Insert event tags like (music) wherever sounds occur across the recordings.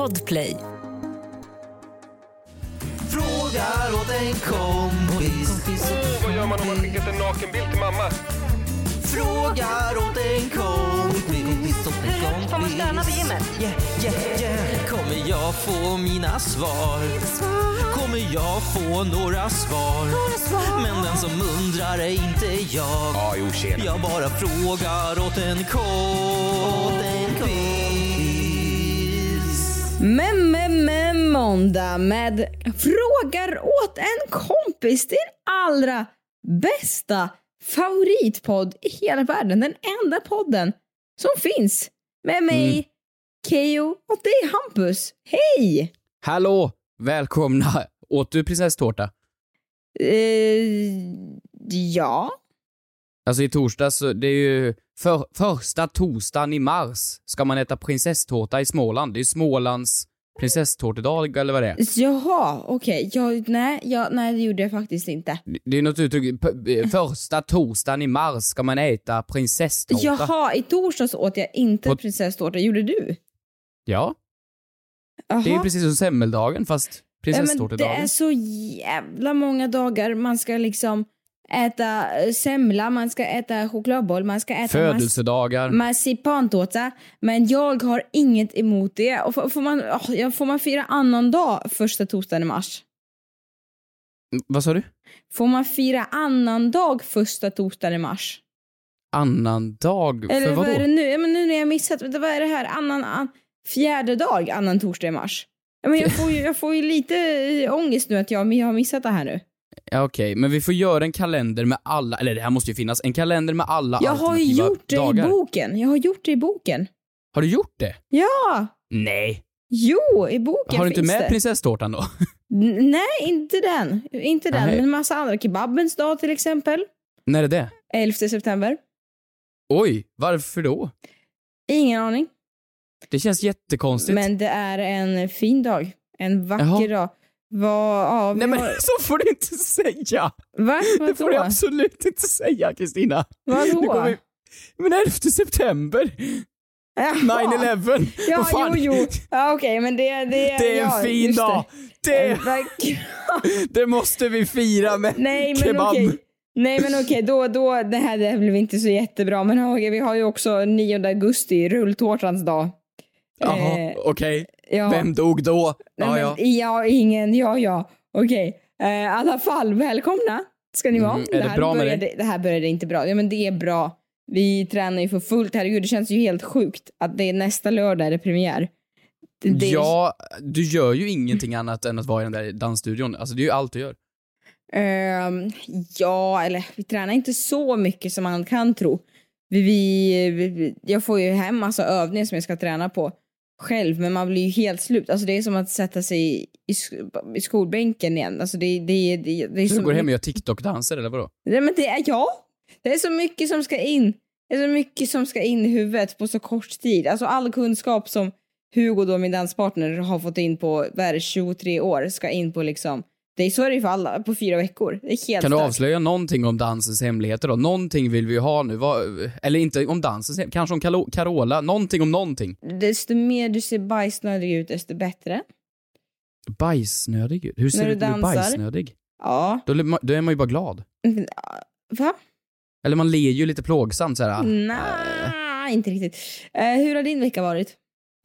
Podplay. Frågar åt en kompis. Åh, vad gör man om man skickat en nakenbild till mamma? Frågar åt en kompis. En kompis. Får man stöna vid gymmet? Yeah, yeah, yeah. Kommer jag få mina svar? Kommer jag få några svar? Men den som undrar är inte jag. Jo. Jag bara frågar åt en kompis. Men, men, men måndag med Frågar åt en kompis. Din allra bästa favoritpodd i hela världen. Den enda podden som finns. Med mig, Mm. Keyyo och dig Hampus. Hej! Hallå! Välkomna! Åt du prinsesstårta? Eh, ja. Alltså i torsdags, så det är ju för, första torsdagen i mars ska man äta prinsesstårta i Småland. Det är Smålands prinsesstårtedag eller vad det är. Jaha, okej. Jag, nej, jag, nej, det gjorde jag faktiskt inte. Det är något uttryck, p- första torsdagen i mars ska man äta prinsesstårta. Jaha, i torsdags åt jag inte På- prinsesstårta. Gjorde du? Ja, Jaha. det är ju precis som semmeldagen fast Ja, men det prinsesstårtedagen. är så jävla många dagar man ska liksom äta eh, semla, man ska äta chokladboll, man ska äta Födelsedagar. marsipantårta. Men jag har inget emot det. Och får, man, får man fira annan dag första torsdagen i mars? Vad sa du? Får man fira annan dag första torsdagen i mars? Annan dag? Eller För vad vadå? är det nu? Ja, men nu när jag missat, vad är det här? Annan, an, fjärde dag, annan torsdag i mars. Ja, men jag, får ju, jag får ju lite eh, ångest nu att jag, jag har missat det här nu. Ja, Okej, men vi får göra en kalender med alla, eller det här måste ju finnas, en kalender med alla Jag har gjort det dagar. i boken. Jag har gjort det i boken. Har du gjort det? Ja! Nej. Jo, i boken har du inte finns med det. prinsesstårtan då? N- Nej, inte den. Inte den, Nej. men en massa andra. Kebabens dag till exempel. När är det? 11 september. Oj, varför då? Ingen aning. Det känns jättekonstigt. Men det är en fin dag. En vacker Jaha. dag. Vad, ja, vi Nej men har... så får du inte säga! Va? Det får du absolut inte säga Kristina. Vadå? Kommer- Men 11 september! Jaha. 9-11! Ja, jo, jo. Ja, okej, men det, det, Det är en ja, fin dag! Det. Det, det måste vi fira med Nej, men kebab. okej. Nej, men okej, då, då, det här det blev inte så jättebra. Men okej, vi har ju också 9 augusti, rulltårtans dag. Jaha, Eh, okej. Ja. Vem dog då? Nej, Ja, men, ja. ingen, ja, ja. Okej. Eh, I alla fall, välkomna ska ni vara. Mm, är det här bra med började, det här började inte bra. Ja, men det är bra. Vi tränar ju för fullt. Herregud, det känns ju helt sjukt att det är nästa lördag är det premiär. Det, det, Ja, du gör ju ingenting annat än att vara i den där dansstudion. Alltså det är ju allt du gör. Ehm, ja, eller vi tränar inte så mycket som man kan tro. Vi, vi, vi, jag får ju hem massa övningar som jag ska träna på själv, men man blir ju helt slut. Alltså det är som att sätta sig i, i, i skolbänken igen. Alltså det, det, det, det är Så du går hem och gör TikTok-danser eller vadå? Nej, men det är, ja, det är så mycket som ska in. Det är så mycket som ska in i huvudet på så kort tid. Alltså all kunskap som Hugo då, min danspartner, har fått in på, vad är det, 23 år, ska in på liksom, det är så är det ju för alla, på fyra veckor. Det är helt Kan du stört. avslöja någonting om dansens hemligheter då? Någonting vill vi ju ha nu. Vad, eller inte om dansens kanske om Carola. Någonting om någonting. Desto mer du ser bajsnödig ut, desto bättre. Bajsnödig? Hur När ser du du ut när du är dansar. bajsnödig? Ja. Då, då är man ju bara glad. Va? Eller man ler ju lite plågsamt så här. Nej, inte riktigt. Eh, hur har din vecka varit?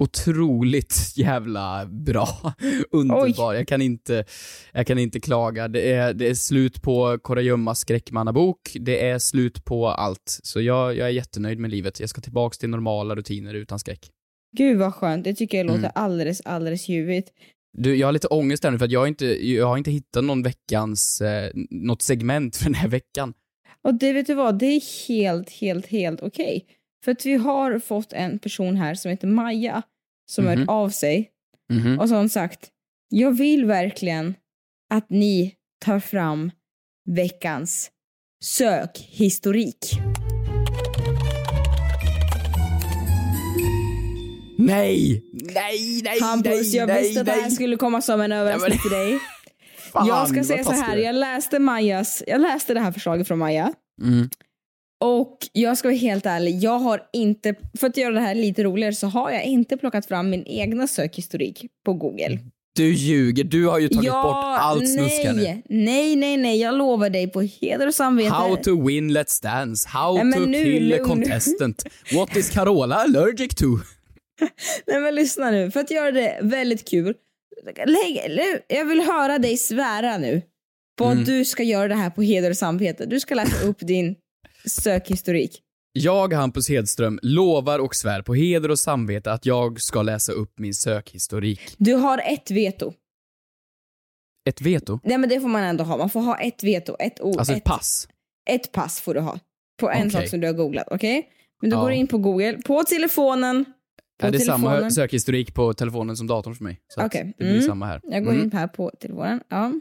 Otroligt jävla bra. (laughs) Underbar. Jag kan inte, jag kan inte klaga. Det är, det är slut på Kurragömmas skräckmannabok. Det är slut på allt. Så jag, jag är jättenöjd med livet. Jag ska tillbaks till normala rutiner utan skräck. Gud vad skönt, det tycker jag låter Mm. alldeles, alldeles ljuvligt. Du, jag har lite ångest här nu för att jag har inte, jag har inte hittat någon veckans, eh, något segment för den här veckan. Och det vet du vad, det är helt, helt, helt okej. För att vi har fått en person här som heter Maja som har Mhm. hört av sig Mhm. och som sagt, jag vill verkligen att ni tar fram veckans sökhistorik. Nej! Nej, nej, Hampus, nej, jag nej, visste att det här nej. skulle komma som en överraskning till dig. (laughs) Fan, jag ska säga så här, jag läste Majas, jag läste det här förslaget från Maja Mm. Och jag ska vara helt ärlig, jag har inte, för att göra det här lite roligare så har jag inte plockat fram min egna sökhistorik på Google. Du ljuger, du har ju tagit ja, bort allt snusk här nu. nej, nej, nej, jag lovar dig på heder och samvete. How to win Let's Dance, how Nej, to nu, kill a contestant, what is Carola allergic to? (laughs) Nej men lyssna nu, för att göra det väldigt kul. Lägg, jag vill höra dig svära nu på Mm. att du ska göra det här på heder och samvete. Du ska läsa upp din sökhistorik. Jag, Hampus Hedström, lovar och svär på heder och samvete att jag ska läsa upp min sökhistorik. Du har ett veto. Ett veto? Nej men det får man ändå ha. Man får ha ett veto, ett ord, Alltså ett, ett pass? ett pass får du ha. På en Okej. sak som du har googlat, okej? Men du Ja. går in på Google, på telefonen. På Är det telefonen. samma sökhistorik på telefonen som datorn för mig? Så Okej, Det blir mm. samma här. Jag går Mm. in här på telefonen. Ja.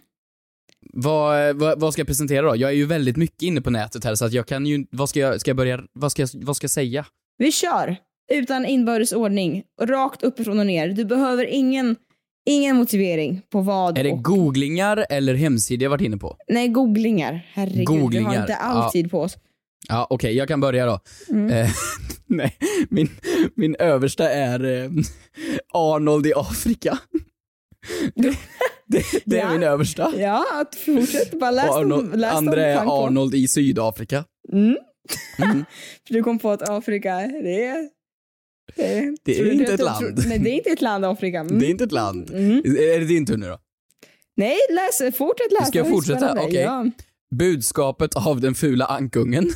Vad, vad, vad ska jag presentera då? Jag är ju väldigt mycket inne på nätet här så att jag kan ju, vad ska jag, ska jag börja, vad ska jag, vad ska jag säga? Vi kör! Utan inbördes ordning. Rakt uppifrån och ner. Du behöver ingen, ingen motivering på vad Är det och... googlingar eller hemsidor jag varit inne på? Nej, googlingar. Herregud, vi har Googlingar. inte all Ja. tid på oss. Ja, okej, jag kan börja då. Mm. Eh, (laughs) nej, min, min översta är eh, Arnold i Afrika. (laughs) Det, det, är Ja. min översta. Ja, att fortsätt. Bara läs Arnold, dem. Läs andra är. Arnold i Sydafrika. Mm. Mm. (laughs) För du kom på att Afrika, det är... Det är, Det är du inte att ett du- land. tror- nej, det är inte ett land, Afrika. Mm. Det är inte ett land. Mm. Är det din tur nu då? Nej, läs, fortsätt läsa. Ska jag fortsätta? Okej. Ja. Budskapet av den fula ankungen.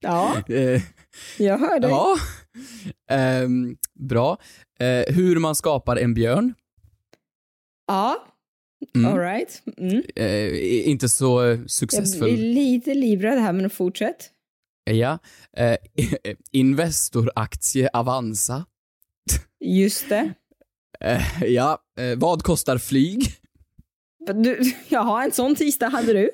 ja, (laughs) Eh, jag hör dig. ja. Ehm, bra. Eh, hur man skapar en björn. Ja, Mm. all right. Mm. Eh, inte så eh, Jag blir successfull. lite livrädd här, men fortsätt. Ja. Eh, (laughs) Investoraktie Avanza. Just det. Eh, ja. Eh, vad kostar flyg? Du, (laughs) jaha, en sån tisdag hade du.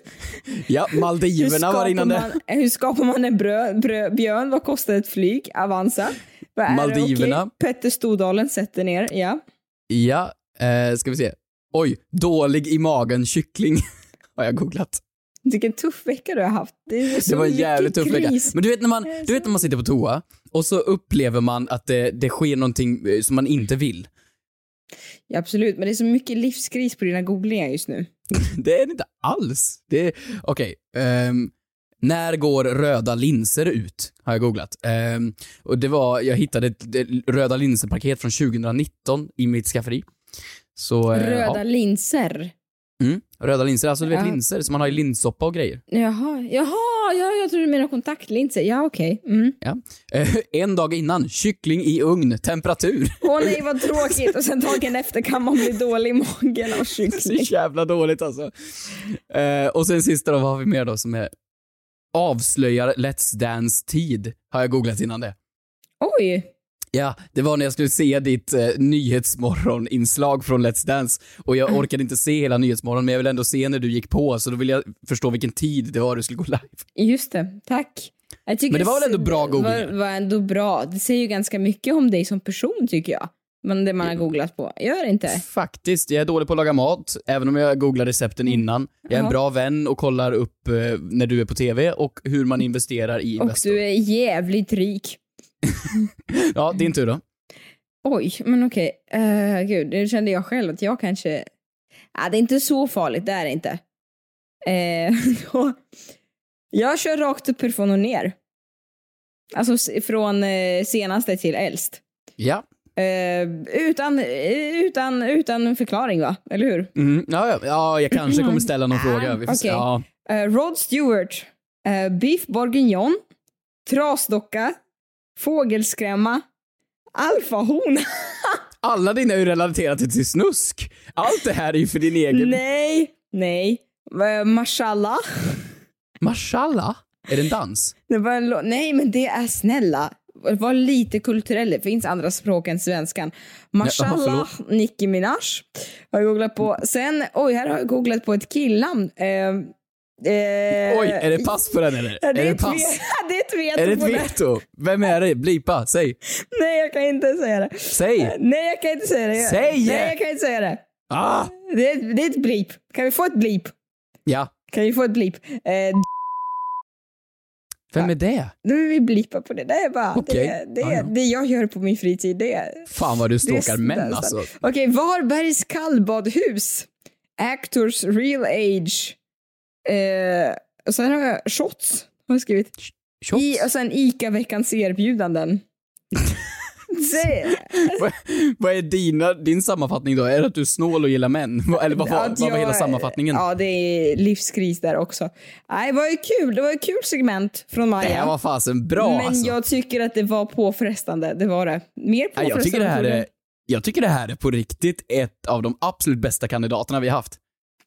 Ja, Maldiverna var innan det. man, hur skapar man en brö, brö, björn? Vad kostar ett flyg? Avanza. Vad det? Maldiverna. Okej, Petter Stordalen sätter ner, ja. Ja. Eh, ska vi se. Oj, dålig i magen kyckling. (laughs) har jag googlat. Vilken tuff vecka du har haft. Det, är Det var en jävligt tuff vecka. Men du vet när man, du vet när man sitter på toa och så upplever man att det, det sker någonting eh, som man inte vill. Ja, absolut, men det är så mycket livskris på dina googlingar just nu. (laughs) Det är det inte alls. Det okej. ehm, när går röda linser ut? Har jag googlat. Ehm, och det var, jag hittade ett, ett röda linser-paket från 2019 i mitt skafferi. Så, eh, Röda ja. linser. Mm, röda linser, alltså du vet Ja. linser som man har i linssoppa och grejer. Jaha, jaha, ja, jag tror du menar kontaktlinser. Ja, okej. Mm. Eh, (laughs) en dag innan, kyckling i ugn, temperatur. Åh nej, vad (laughs) tråkigt. Och sen dagen efter kan man bli dålig i magen av (laughs) Så kyckling. jävla dåligt alltså. Eh, och sen sista då, vad har vi mer då som är avslöjar Let's Dance-tid, har jag googlat innan det. Oj, Ja, det var när jag skulle se ditt eh, nyhetsmorgoninslag från Let's Dance och jag orkade inte se hela nyhetsmorgon men jag vill ändå se när du gick på så då vill jag förstå vilken tid det var du skulle gå live. just det. Tack. Men det var väl ändå bra var, googlingar? var ändå bra. Det säger ju ganska mycket om dig som person tycker jag. Men det man har googlat på. Gör det inte? Faktiskt, jag är dålig på att laga mat, även om jag googlar recepten innan. Jag är en Jaha. bra vän och kollar upp eh, när du är på TV och hur man investerar i Och Investor. du är jävligt rik. Ja, din tur då. Oj, men okej. Uh, gud, det kände jag själv att jag kanske... Ja, det är inte så farligt, det är det inte. (laughs) Då- jag kör rakt uppifrån och ner. Alltså från eh, senaste till äldst. Ja. Eh, utan, utan, utan förklaring va? Eller hur? Mm, ja, ja, ja, jag kanske kommer (clears throat) ställa någon Ah, fråga. Vi okej. Ja. Rod Stewart. beef bourguignon. Trasdocka. Fågelskrämma. Alfahona. (laughs) Alla dina är ju relaterade till snusk. Allt det här är ju för din egen... nej, nej. Mashallah. Mashallah? Är det en dans? Det en nej, men det är snälla. Var lite kulturell. Det finns andra språk än svenskan. Mashallah, Nicki Minaj. Har jag googlat på. Sen, oj, här har jag googlat på ett killnamn. Eh, eh, Oj, är det pass på den eller? Ja, det, är är det pass? (laughs) ve- det är ett veto Är det ett veto? Vem är det? Blipa, säg. Nej, jag kan inte säga det. Säg! Nej, jag kan inte säga det. Säg! Nej, jag kan inte säga det. Ah! Det är, det är ett blip. Kan vi få ett blip? Ja. Kan vi få ett blip? Eh, Vem är det? Nu vi blippa på det. Det är bara Okej. det, det, det jag gör på min fritid. Det är Fan vad du stalkar män alltså. Okej, Varbergs kallbadhus. Actors real age. Eh, och sen har jag shots, har jag skrivit. Shots? I, och sen ICA-veckans erbjudanden. (laughs) det, Vad- vad är dina, din sammanfattning då? Är det att du är snål och gillar män? (laughs) Eller vad, var- vad var hela sammanfattningen? Ja, det är livskris där också. Nej, det var ju kul. Det var ett kul segment från det Maja. här var fasen bra Men alltså. jag tycker att det var påfrestande. Det var det. Mer påfrestande. jag, tycker det här är, jag tycker det här är på riktigt ett av de absolut bästa kandidaterna vi har haft.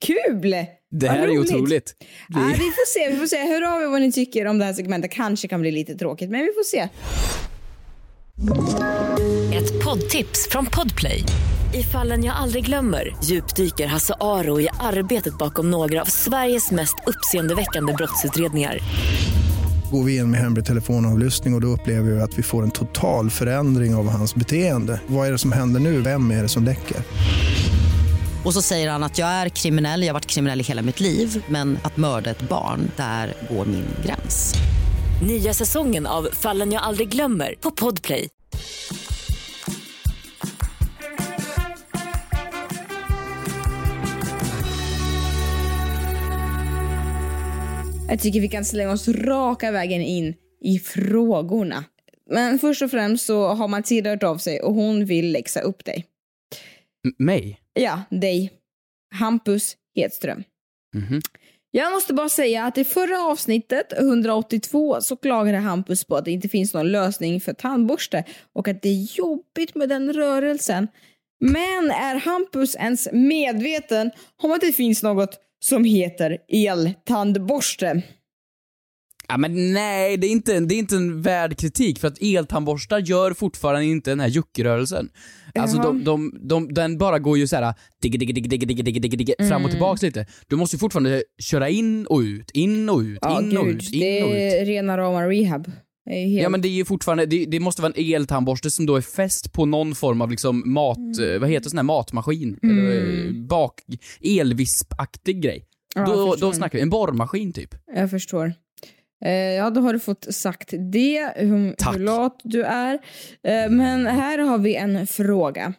Kul! Det här är otroligt. Vi- Nej, vi får se. Vi får se. Hör av er vad ni tycker om det här segmentet. Kanske kan bli lite tråkigt, men vi får se. Ett poddtips från Podplay. I fallen jag aldrig glömmer djupdyker Hasse Aro i arbetet bakom några av Sveriges mest uppseendeväckande brottsutredningar. Går vi in med hemlig telefonavlyssning och, och då upplever vi att vi får en total förändring av hans beteende. Vad är det som händer nu? Vem är det som läcker? Och så säger han att jag är kriminell, jag har varit kriminell i hela mitt liv men att mörda ett barn, där går min gräns. Nya säsongen av Fallen jag aldrig glömmer på Podplay. Jag tycker vi kan slänga oss raka vägen in i frågorna. Men först och främst så har Matilda hört av sig och hon vill läxa upp dig. M- Mig? Ja, dig. Hampus Hedström. Mhm. Jag måste bara säga att i förra avsnittet, 182, så klagade Hampus på att det inte finns någon lösning för tandborste och att det är jobbigt med den rörelsen. Men är Hampus ens medveten om att det finns något som heter eltandborste? Ja, men nej, det är, inte, det är inte en värd kritik för att eltandborstar gör fortfarande inte den här juckrörelsen. Alltså Jaha. de, de, de, den bara går ju såhär digg, digg, digg, digg, digg, digg, digg, digg, fram och tillbaks lite. Du måste ju fortfarande köra in och ut, in och ut, Ja, in och gud, ut, in det och ut. är rena rama rehab. Det helt... Ja men det är ju fortfarande, det, det måste vara en eltandborste som då är fäst på någon form av liksom mat, eh, vad heter sån här matmaskin? Eller eh, bak, elvispaktig grej. Ja, då, då snackar vi en borrmaskin typ. Jag förstår. Eh, ja, då har du fått sagt det, hur, Tack. hur lat du är. Eh, men här har vi en fråga.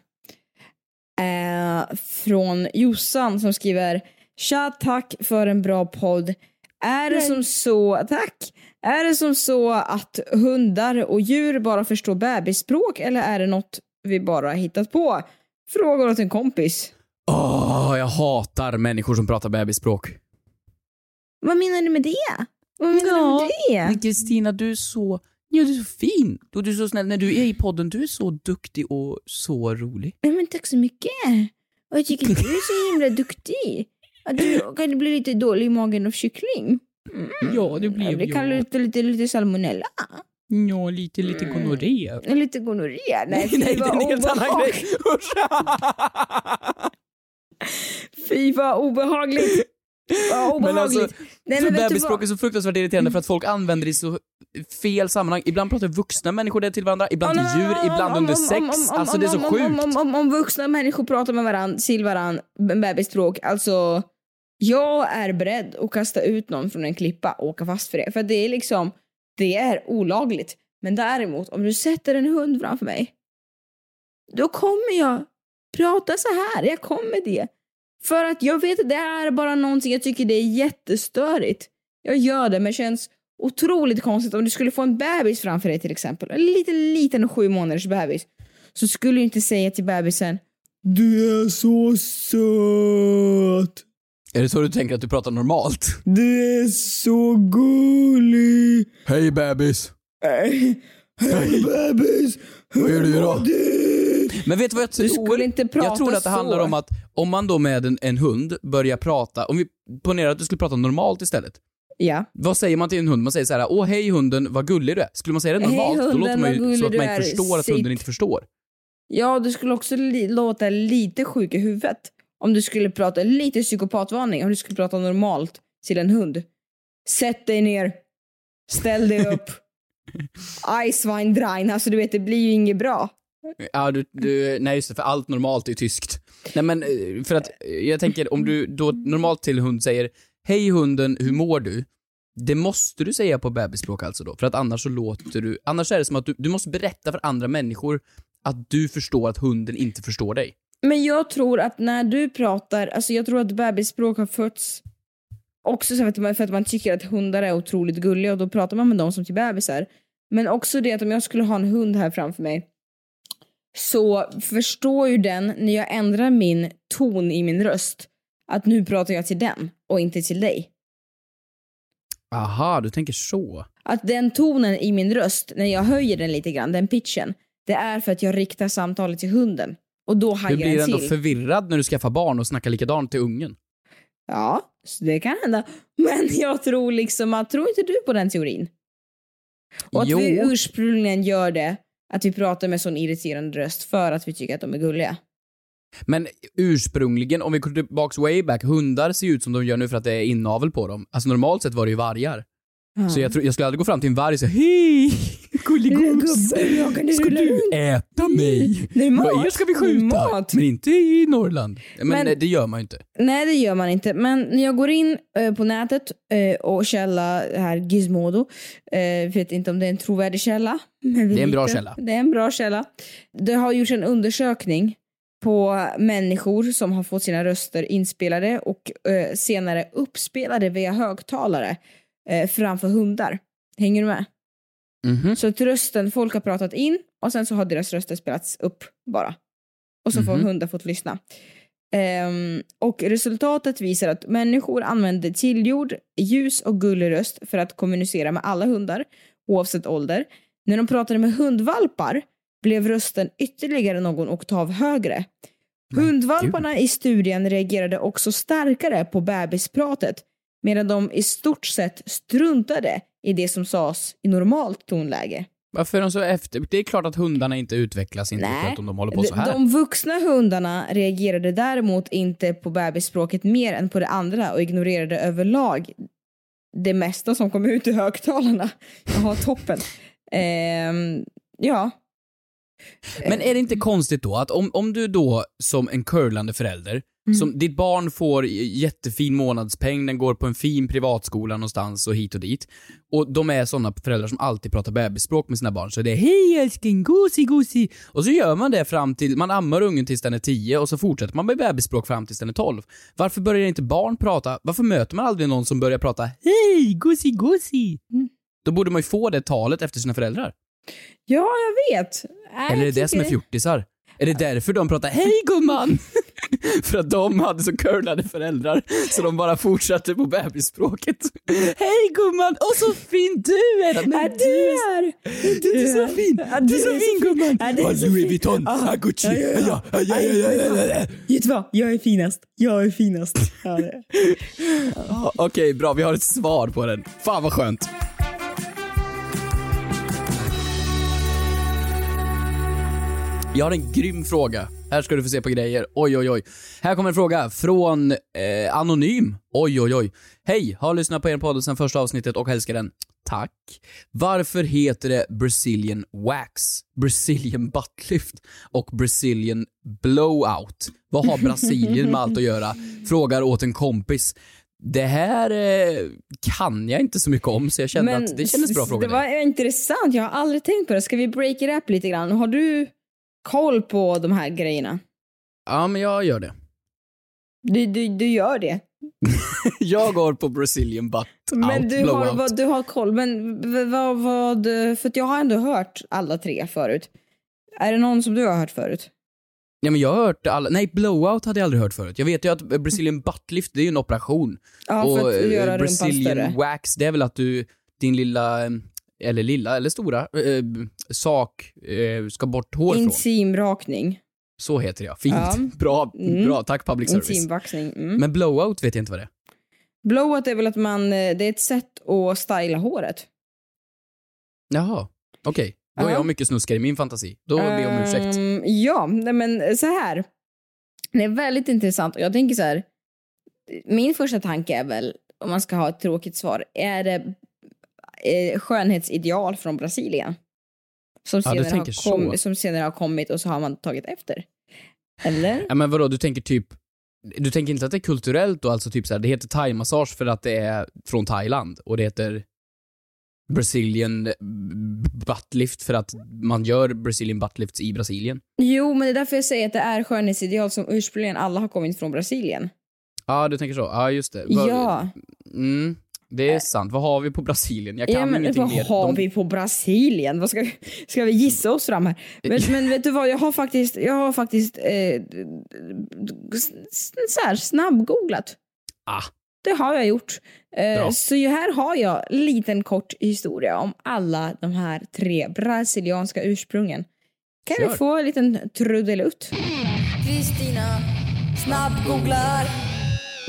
Eh, från Jossan som skriver Tja, tack för en bra podd. Är det som så, tack. Är det som så att hundar och djur bara förstår bebisspråk eller är det något vi bara hittat på? Frågar åt en kompis. Åh, jag hatar människor som pratar bebisspråk. Vad menar du med det? Vad menar du med det? Men Kristina, du är så, ja, du är så fin. Och du är så snäll. När du är i podden, du är så duktig och så rolig. Nej, men tack så mycket. Och jag tycker du är så himla duktig. Att du (laughs) kan bli lite dålig i magen av kyckling. Ja, det Jag blev blir kan jag. lite, lite, lite salmonella. Ja, lite, lite gonorré. Lite gonorré. (laughs) Nej, Nej, nej, det är en helt annan grej. Usch! Fy vad obehagligt. Men alltså. Nej, men bebisspråk är så fruktansvärt irriterande för att folk använder det i så fel sammanhang. Ibland pratar vuxna människor det till varandra, ibland till djur, ibland under sex. Alltså det är så sjukt. om vuxna människor pratar med varandra, till varandra, bebisspråk, alltså jag är beredd att kasta ut någon från en klippa och åka fast för det. För det är liksom, det är olagligt. Men däremot, om du sätter en hund framför mig, då kommer jag prata så här. Jag kommer det. För att jag vet att det är bara någonting jag tycker det är jättestörigt. Jag gör det, men det känns otroligt konstigt om du skulle få en bebis framför dig till exempel. En liten, liten sju månaders bebis. Så skulle du inte säga till bebisen Du är så söt. Är det så du tänker att du pratar normalt? Du är så gullig. Hej bebis! Hej, hej bebis. Vad gör du då? Men vet du vad jag tror? Du skulle inte prata Jag tror att det så. handlar om att om man då med en, en hund börjar prata, om vi ponerar att du skulle prata normalt istället. Ja. Vad säger man till en hund? Man säger så här: åh hej hunden, vad gullig du är. Skulle man säga det normalt, då hunden, låter man ju så att man inte förstår att Sitt. hunden inte förstår. Ja, du skulle också li- låta lite sjuk i huvudet. Om du skulle prata lite psykopatvarning, om du skulle prata normalt till en hund. Sätt dig ner. Ställ dig upp. (laughs) Eiswein drein. Alltså du vet, det blir ju inget bra. Ja, du, du, nej just det, för allt normalt är tyskt. Nej men, eh, för att eh, jag tänker om du då normalt till hund säger Hej hunden, hur mår du? Det måste du säga på bebisspråk alltså då, för att annars så låter du, annars är det som att du, du måste berätta för andra människor att du förstår att hunden inte förstår dig. Men jag tror att när du pratar, alltså jag tror att bebisspråk har fötts också för att, man, för att man tycker att hundar är otroligt gulliga och då pratar man med dem som till bebisar. Men också det att om jag skulle ha en hund här framför mig så förstår ju den när jag ändrar min ton i min röst att nu pratar jag till den och inte till dig. Aha, du tänker så. Att den tonen i min röst, när jag höjer den lite grann, den pitchen, det är för att jag riktar samtalet till hunden. Och då hajar Du den blir ändå till. förvirrad när du skaffar barn och snackar likadant till ungen. Ja, det kan hända. Men jag tror liksom att, tror inte du på den teorin? Och att Jo. vi ursprungligen gör det, att vi pratar med sån irriterande röst för att vi tycker att de är gulliga. Men ursprungligen, om vi går tillbaks way back, hundar ser ju ut som de gör nu för att det är inavel på dem. Alltså normalt sett var det ju vargar. Så jag, tror, jag skulle aldrig gå fram till en varg och säga hej, (laughs) kan ska du runt." äta mig? Det är mat. Vad er ska vi är skjuta? Men inte i Norrland. Men, Men- det gör man ju inte. Nej, det gör man inte. Men när jag går in eh, på nätet eh, och källa här Gizmodo, eh, vet inte om det är en trovärdig källa. Men Det är en bra litar. källa. Det är en bra källa. Det har gjorts en undersökning på människor som har fått sina röster inspelade och eh, senare uppspelade via högtalare eh, framför hundar. Hänger du med? Mhm. Så att rösten, folk har pratat in och sen så har deras röster spelats upp bara. Och så får Mhm. hundar fått lyssna. Ehm, och resultatet visar att människor använder tillgjord, ljus och gullig röst för att kommunicera med alla hundar, oavsett ålder. När de pratade med hundvalpar blev rösten ytterligare någon oktav högre. Men Hundvalparna i studien reagerade också starkare på bebispratet medan de i stort sett struntade i det som sades i normalt tonläge. Varför är de så efter? Det är klart att hundarna inte utvecklas inte Nej. om de håller på så här. De vuxna hundarna reagerade däremot inte på bebisspråket mer än på det andra och ignorerade överlag det mesta som kom ut i högtalarna. Jaha, toppen. Ehm, ja. Men är det inte konstigt då att om, om du då som en curlande förälder, Mm. som ditt barn får jättefin månadspeng, den går på en fin privatskola någonstans och hit och dit. Och de är sådana föräldrar som alltid pratar bebisspråk med sina barn. Så det är hej älskling, gosi gosi. Och så gör man det fram till, man ammar ungen tills den är 10 och så fortsätter man med bebisspråk fram tills den är 12. Varför börjar inte barn prata, varför möter man aldrig någon som börjar prata hej gosi gosi? Mm. Då borde man ju få det talet efter sina föräldrar. ja, jag vet. Nej, Eller är det det som är fjortisar? Är det därför de pratar hej gumman? (laughs) (laughs) För att de hade så curlade föräldrar så de bara fortsatte på bebisspråket. Hej gumman, och så fin du är! Men Ja, du är! du är så fin! Ja, Du är så fin gumman! Ja, du är så Louis. Vuitton, ah, Gucci, Ja, ja, ja. ja. Vet du vad? Jag är finast. Jag är finast. Ja, Okej, bra, vi har ett svar på den. Fan vad skönt. Jag har en grym fråga. Här ska du få se på grejer. Oj, oj, oj. Här kommer en fråga från eh, Anonym. Oj, oj, oj. Hej, har lyssnat på er podd sedan första avsnittet och älskar den. Tack. Varför heter det Brazilian Wax, Brazilian Buttlift och Brazilian Blowout? Vad har Brasilien med allt att göra? Frågar åt en kompis. Det här eh, kan jag inte så mycket om, så jag kände att det kändes bra s- fråga. Det var intressant. Jag har aldrig tänkt på det. Ska vi break it up lite grann? Har du koll på de här grejerna? Ja, men jag gör det. Du, du, du gör det. (laughs) Jag går på Brazilian butt Men out, du har, blowout. vad, du har koll. Men vad, vad, för jag har ändå hört alla tre förut. Är det någon som du har hört förut? Ja, men jag har hört alla, nej blowout hade jag aldrig hört förut. Jag vet ju att Brazilian buttlift, det är ju en operation. Ja, och eh, Brazilian wax, det är väl att du, din lilla, eh, eller lilla, eller stora, eh, sak eh, ska bort hår från. Intimrakning. Så heter det ja. Fint. Ja. (laughs) Bra, Mm. bra. Tack public service. Intimvaxning. Mm. Men blowout vet jag inte vad det är. Blowout är väl att man, eh, det är ett sätt att styla håret. Jaha, okej. Då är Ja. jag mycket snuskare i min fantasi. Då ber jag om ursäkt. Ehm, ja, nej, men så här. Det är väldigt intressant och jag tänker så här. Min första tanke är väl, om man ska ha ett tråkigt svar, är det eh, skönhetsideal från Brasilien? Som Ja, senare, har tänker så. kommit, som senare har kommit och så har man tagit efter. Eller? Ja, men vadå, du tänker typ du tänker inte att det är kulturellt då, alltså typ så här, det heter thaimassage för att det är från Thailand och det heter Brazilian buttlift för att man gör Brazilian buttlifts i Brasilien? Jo, men det är därför jag säger att det är skönhetsideal som ursprungligen alla har kommit från Brasilien. Ja, du tänker så. Ja, just det. Ja. Mm, det är sant. Vad har vi på Brasilien? Jag kan ja, men ingenting vad mer. har De- vi på Brasilien? Vad ska, vi, ska vi gissa oss fram här? Men, men vet du vad, jag har faktiskt, jag har faktiskt eh, så här, snabbgooglat. Ah. Det har jag gjort. Eh, Bra. så här har jag en liten kort historia om alla de här tre brasilianska ursprungen. Kan Kör. vi få en liten trudelutt? Kristina snabbgooglar.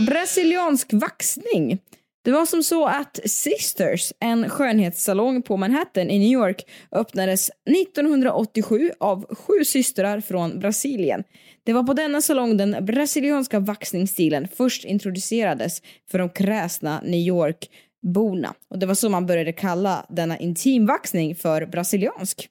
Brasiliansk vaxning. Det var som så att Sisters, en skönhetssalong på Manhattan i New York, öppnades 1987 av sju systrar från Brasilien. Det var på denna salong den brasilianska vaxningsstilen först introducerades för de kräsna New York-borna. Och det var så man började kalla denna intimvaxning för brasiliansk.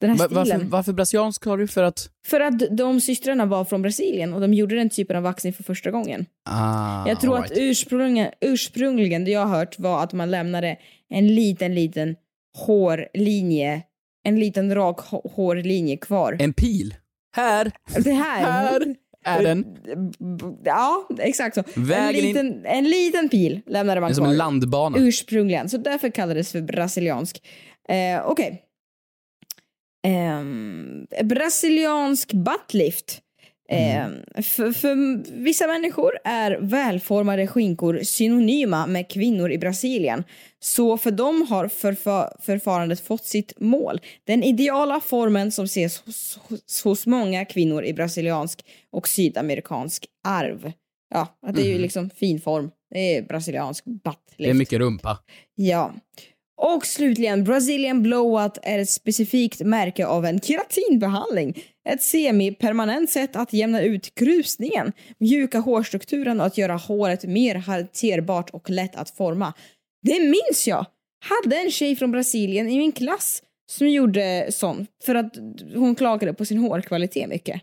Den här Va- stilen. varför, varför brasiliansk har du? För att... För att de systrarna var från Brasilien och de gjorde den typen av vaxning för första gången. Ah, Jag tror all att right. ursprungligen, ursprungligen, det jag har hört var att man lämnade en liten, liten hårlinje, en liten rak hå- hårlinje kvar. En pil. Här. Det här. Här är den. Ja, exakt så. En in- liten, en liten pil lämnade man Det är som kvar. en landbana. Ursprungligen, så därför kallades det för brasiliansk. Eh, Okej. Ehm, brasiliansk buttlift. Ehm, för, för vissa människor är välformade skinkor synonyma med kvinnor i Brasilien. Så för dem har förfa- förfarandet fått sitt mål. Den ideala formen som ses hos, hos, hos många kvinnor i brasiliansk och sydamerikansk arv. Ja, att det är ju liksom fin form. Det är brasiliansk buttlift. Det är mycket rumpa. Ja. Och slutligen, Brazilian blowout är ett specifikt märke av en keratinbehandling. Ett semi-permanent sätt att jämna ut krusningen, mjuka hårstrukturen och att göra håret mer hanterbart och lätt att forma. Det minns jag! Hade en tjej från Brasilien i min klass som gjorde sån för att hon klagade på sin hårkvalitet mycket.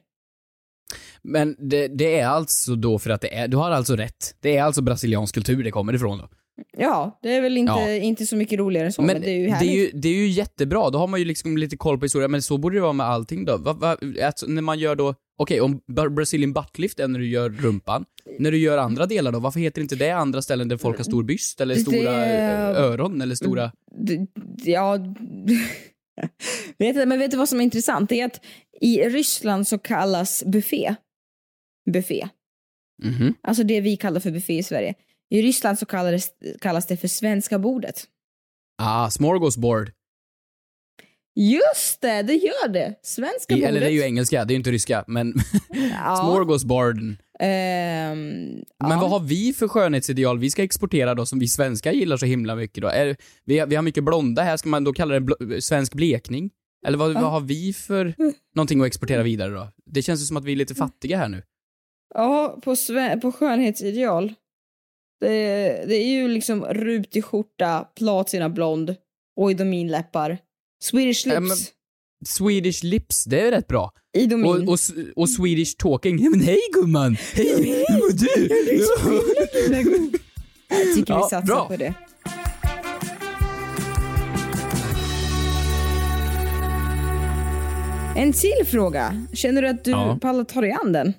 Men det, det är alltså då för att det är, du har alltså rätt. Det är alltså brasiliansk kultur det kommer ifrån då. Ja, det är väl inte, Ja. inte så mycket roligare än så, men, Men det är ju det härligt. är ju, det är ju jättebra, då har man ju liksom lite koll på historia, men så borde det vara med allting då. Va, va, alltså, när man gör då, okej om Bra- Brazilian buttlift är när du gör rumpan, när du gör andra delar då, varför heter inte det andra ställen där folk har stor byst eller Det- stora eh, öron eller stora... D- d- ja... (laughs) vet du, men vet du vad som är intressant? Det är att i Ryssland så kallas buffé buffé. Mhm. Alltså det vi kallar för buffé i Sverige. I Ryssland så kallas, kallas det för svenska bordet. Ah, smorgasbord. Just det, det gör det! Svenska I, bordet. eller det är ju engelska, det är ju inte ryska, men (laughs) ja. smorgasborden. Ja. Men vad har vi för skönhetsideal vi ska exportera då som vi svenskar gillar så himla mycket då? Är, vi, har- vi har mycket blonda här, ska man då kalla det bl- svensk blekning? Eller vad, vad har vi för någonting att exportera vidare då? Det känns ju som att vi är lite fattiga här nu. Ja, på, på skönhetsideal. Det, det är ju liksom rutig skjorta, platina blond, oidominläppar, Swedish lips, Ja, men- Swedish lips, det är rätt bra. idomin. Och, och, och Swedish talking. Ja, men hej gumman! Hej, hur mår du? (laughs) Jag tycker vi Ja, satsar bra. på det. En till fråga. Känner du att du Ja. pallar ta dig an den?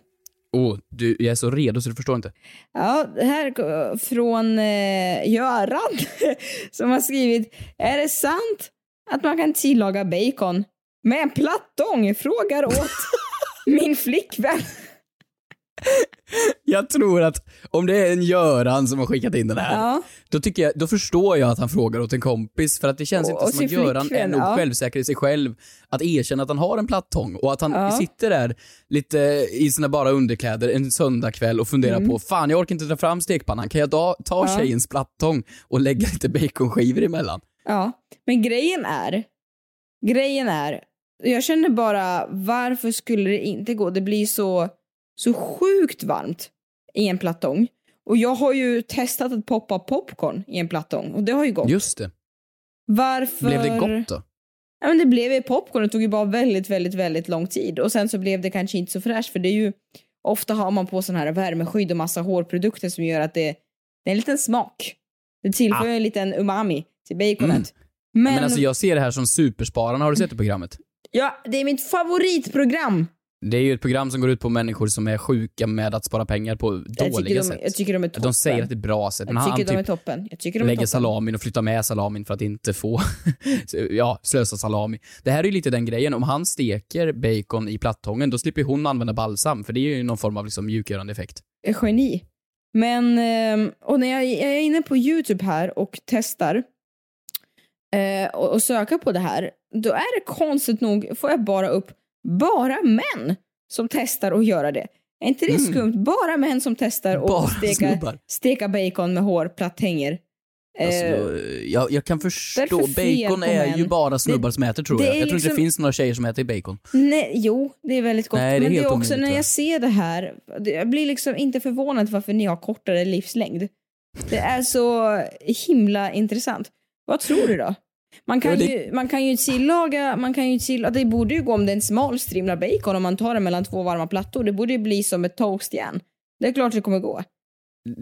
Åh, du, jag är så redo så du förstår inte. Ja, det här är från eh, Göran (laughs) som har skrivit Är det sant att man kan tillaga bacon med en plattång? Frågar åt (laughs) min flickvän. Jag tror att om det är en Göran som har skickat in den här, Ja. då, tycker jag, då förstår jag att han frågar åt en kompis, för att det känns Och- inte som att Göran är nog ja. självsäker i sig själv att erkänna att han har en plattång och att han Ja. sitter där lite i sina bara underkläder en söndagkväll och funderar på, fan jag orkar inte dra fram stekpannan, kan jag ta, ta Mm. Ja. tjejens plattång och lägga lite baconskivor emellan? Ja, men grejen är, grejen är, jag känner bara varför skulle det inte gå? Det blir så, så sjukt varmt i en plattång. Och jag har ju testat att poppa popcorn i en plattång och det har ju gått. Just det. Varför? Blev det gott då? Ja men det blev ju popcorn, det tog ju bara väldigt, väldigt, väldigt lång tid och sen så blev det kanske inte så fräscht för det är ju Ofta har man på sån här värmeskydd och massa hårprodukter som gör att det, det är en liten smak. Det tillför en liten umami till baconet. Mm. Men, Men alltså jag ser det här som Superspararna, har du sett det programmet? ja, det är mitt favoritprogram. Det är ju ett program som går ut på människor som är sjuka med att spara pengar på Jag dåliga de, sätt. jag tycker de är toppen. de säger att det är bra sätt, men jag han tycker de är typ toppen. Jag tycker de lägger toppen. salamin och flyttar med salamin för att inte få, (laughs) ja, slösa salami. Det här är ju lite den grejen, om han steker bacon i plattången, då slipper hon använda balsam, för det är ju någon form av liksom mjukgörande effekt. Geni. Men, ehm, och när jag, jag är inne på YouTube här och testar eh, och, och söker på det här, då är det konstigt nog, får jag bara upp bara män som testar att göra det. Är inte det Mm. skumt? Bara män som testar att steka, steka bacon med hårplatthänger. Alltså, Eh, jag, jag kan förstå, bacon är män. ju bara snubbar som äter tror det jag. Jag tror inte det liksom- finns några tjejer som äter bacon. Nej, jo, det är väldigt gott. Nej, det är men det är också omöjligt, när jag. ser det här, det- jag blir liksom inte förvånad varför ni har kortare livslängd. Det är så himla intressant. Vad tror du då? Man kan, Ja, det- ju, man kan ju tillaga, man kan ju tillaga, det borde ju gå om det är en smal strimlad bacon om man tar den mellan två varma plattor. Det borde ju bli som ett toastjärn. Det är klart det kommer gå.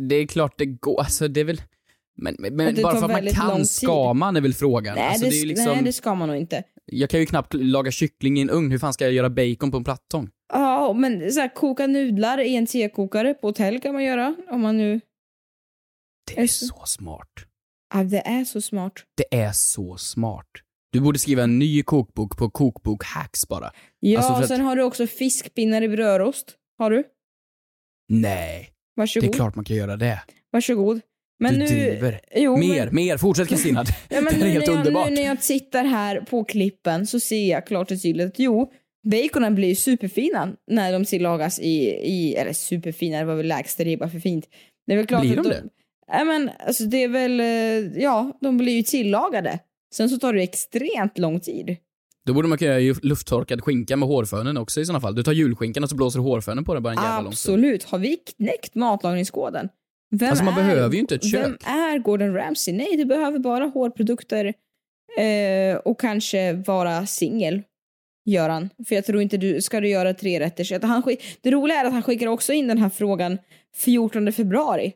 Det är klart det går, alltså det är väl... Men, men, det bara för att man kan ska man är väl frågan. Nej, alltså, det, det är liksom, nej, det ska man nog inte. Jag kan ju knappt laga kyckling i en ugn, hur fan ska jag göra bacon på en plattång? Ja, men så här, koka nudlar i en tekokare på hotell kan man göra. Om man nu... Det är så smart. Det är så smart. Det är så smart. Du borde skriva en ny kokbok på kokbok hacks bara. Ja, Alltså, att- sen har du också fiskpinnar i brödrost. Har du? Nej, det Varsågod. är klart man kan göra det. Varsågod. Men du nu... driver. Jo, mer, men, mer. Fortsätt Kristina. (laughs) ja, det är nu, helt jag, underbart. nu när jag tittar här på klippen så ser jag klart och tydligt att jo, baconen blir superfina när de tillagas i, i eller superfina, det var väl lägsta ribba för fint. Det är väl klart Blir att de det? Ja, men alltså det är väl, eh, ja, de blir ju tillagade. Sen så tar det extremt lång tid. Då borde man kunna göra lufttorkad skinka med hårfönen också i sådana fall. Du tar julskinkan och så blåser du hårfönen på den bara en jävla lång stund. Absolut. Har vi knäckt matlagningskoden? Vem Alltså, man behöver ju inte ett Vem kök. är Gordon Ramsay? Nej, du behöver bara hårprodukter eh, och kanske vara singel. Göran. För jag tror inte du, ska du göra tre rätter han Det roliga är att han skickar också in den här frågan 14 februari.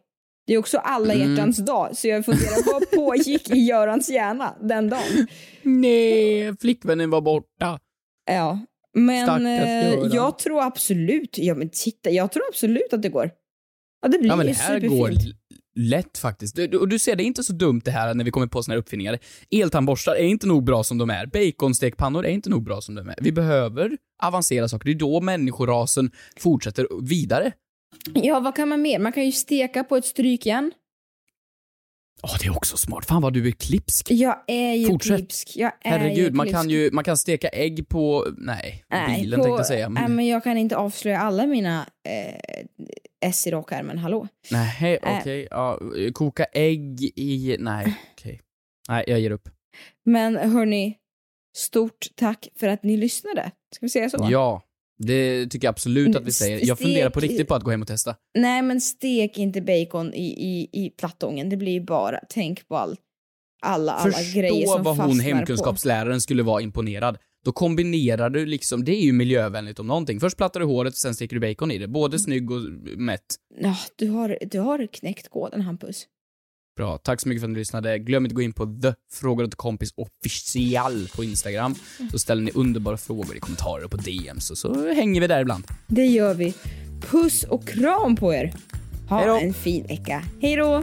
Det är också alla Mm. hjärtans dag, så jag funderar (laughs) vad pågick i Görans hjärna den dagen? Nej, flickvännen var borta. Ja, men eh, jag tror absolut, ja men titta, jag tror absolut att det går. Ja, det blir Ja men det här superfint. går lätt faktiskt. Du, du, du ser, det är inte så dumt det här när vi kommer på såna här uppfinningar. Eltandborstar är inte nog bra som de är. Baconstekpannor är inte nog bra som de är. Vi behöver avancera saker. Det är då människorasen fortsätter vidare. Ja, vad kan man mer? Man kan ju steka på ett strykjärn. Åh, det är också smart. Fan vad du är klipsk. Jag är ju Fortsätt. klipsk. Jag är Herregud, ju man klipsk. kan ju man kan steka ägg på, nej, Nej, bilen på, tänkte jag säga. Nej, Men, men jag kan inte avslöja alla mina eh, S i rockärmen, hallå. nej, Äh. okej. Ja, koka ägg i, nej, okej. Nej, jag ger upp. Men hörni, stort tack för att ni lyssnade. Ska vi säga så? Ja, det tycker jag absolut att vi säger. Jag funderar på riktigt på att gå hem och testa. Nej, men stek inte bacon i, i, i plattången. Det blir ju bara, tänk på all, alla, alla grejer Förstå som vad hon, fastnar hemkunskapsläraren, skulle vara imponerad. Då kombinerar du liksom, det är ju miljövänligt om någonting. Först plattar du håret, sen steker du bacon i det. Både snygg och mätt. på. Ja, du har, du har knäckt koden, Hampus. Bra, tack så mycket för att ni lyssnade. Glöm inte att gå in på the frågor åt kompis official på Instagram. Så ställer ni underbara frågor i kommentarer och på DMs och så hänger vi där ibland. Det gör vi. Puss och kram på er. Ha Hej då. en fin vecka. Hej då!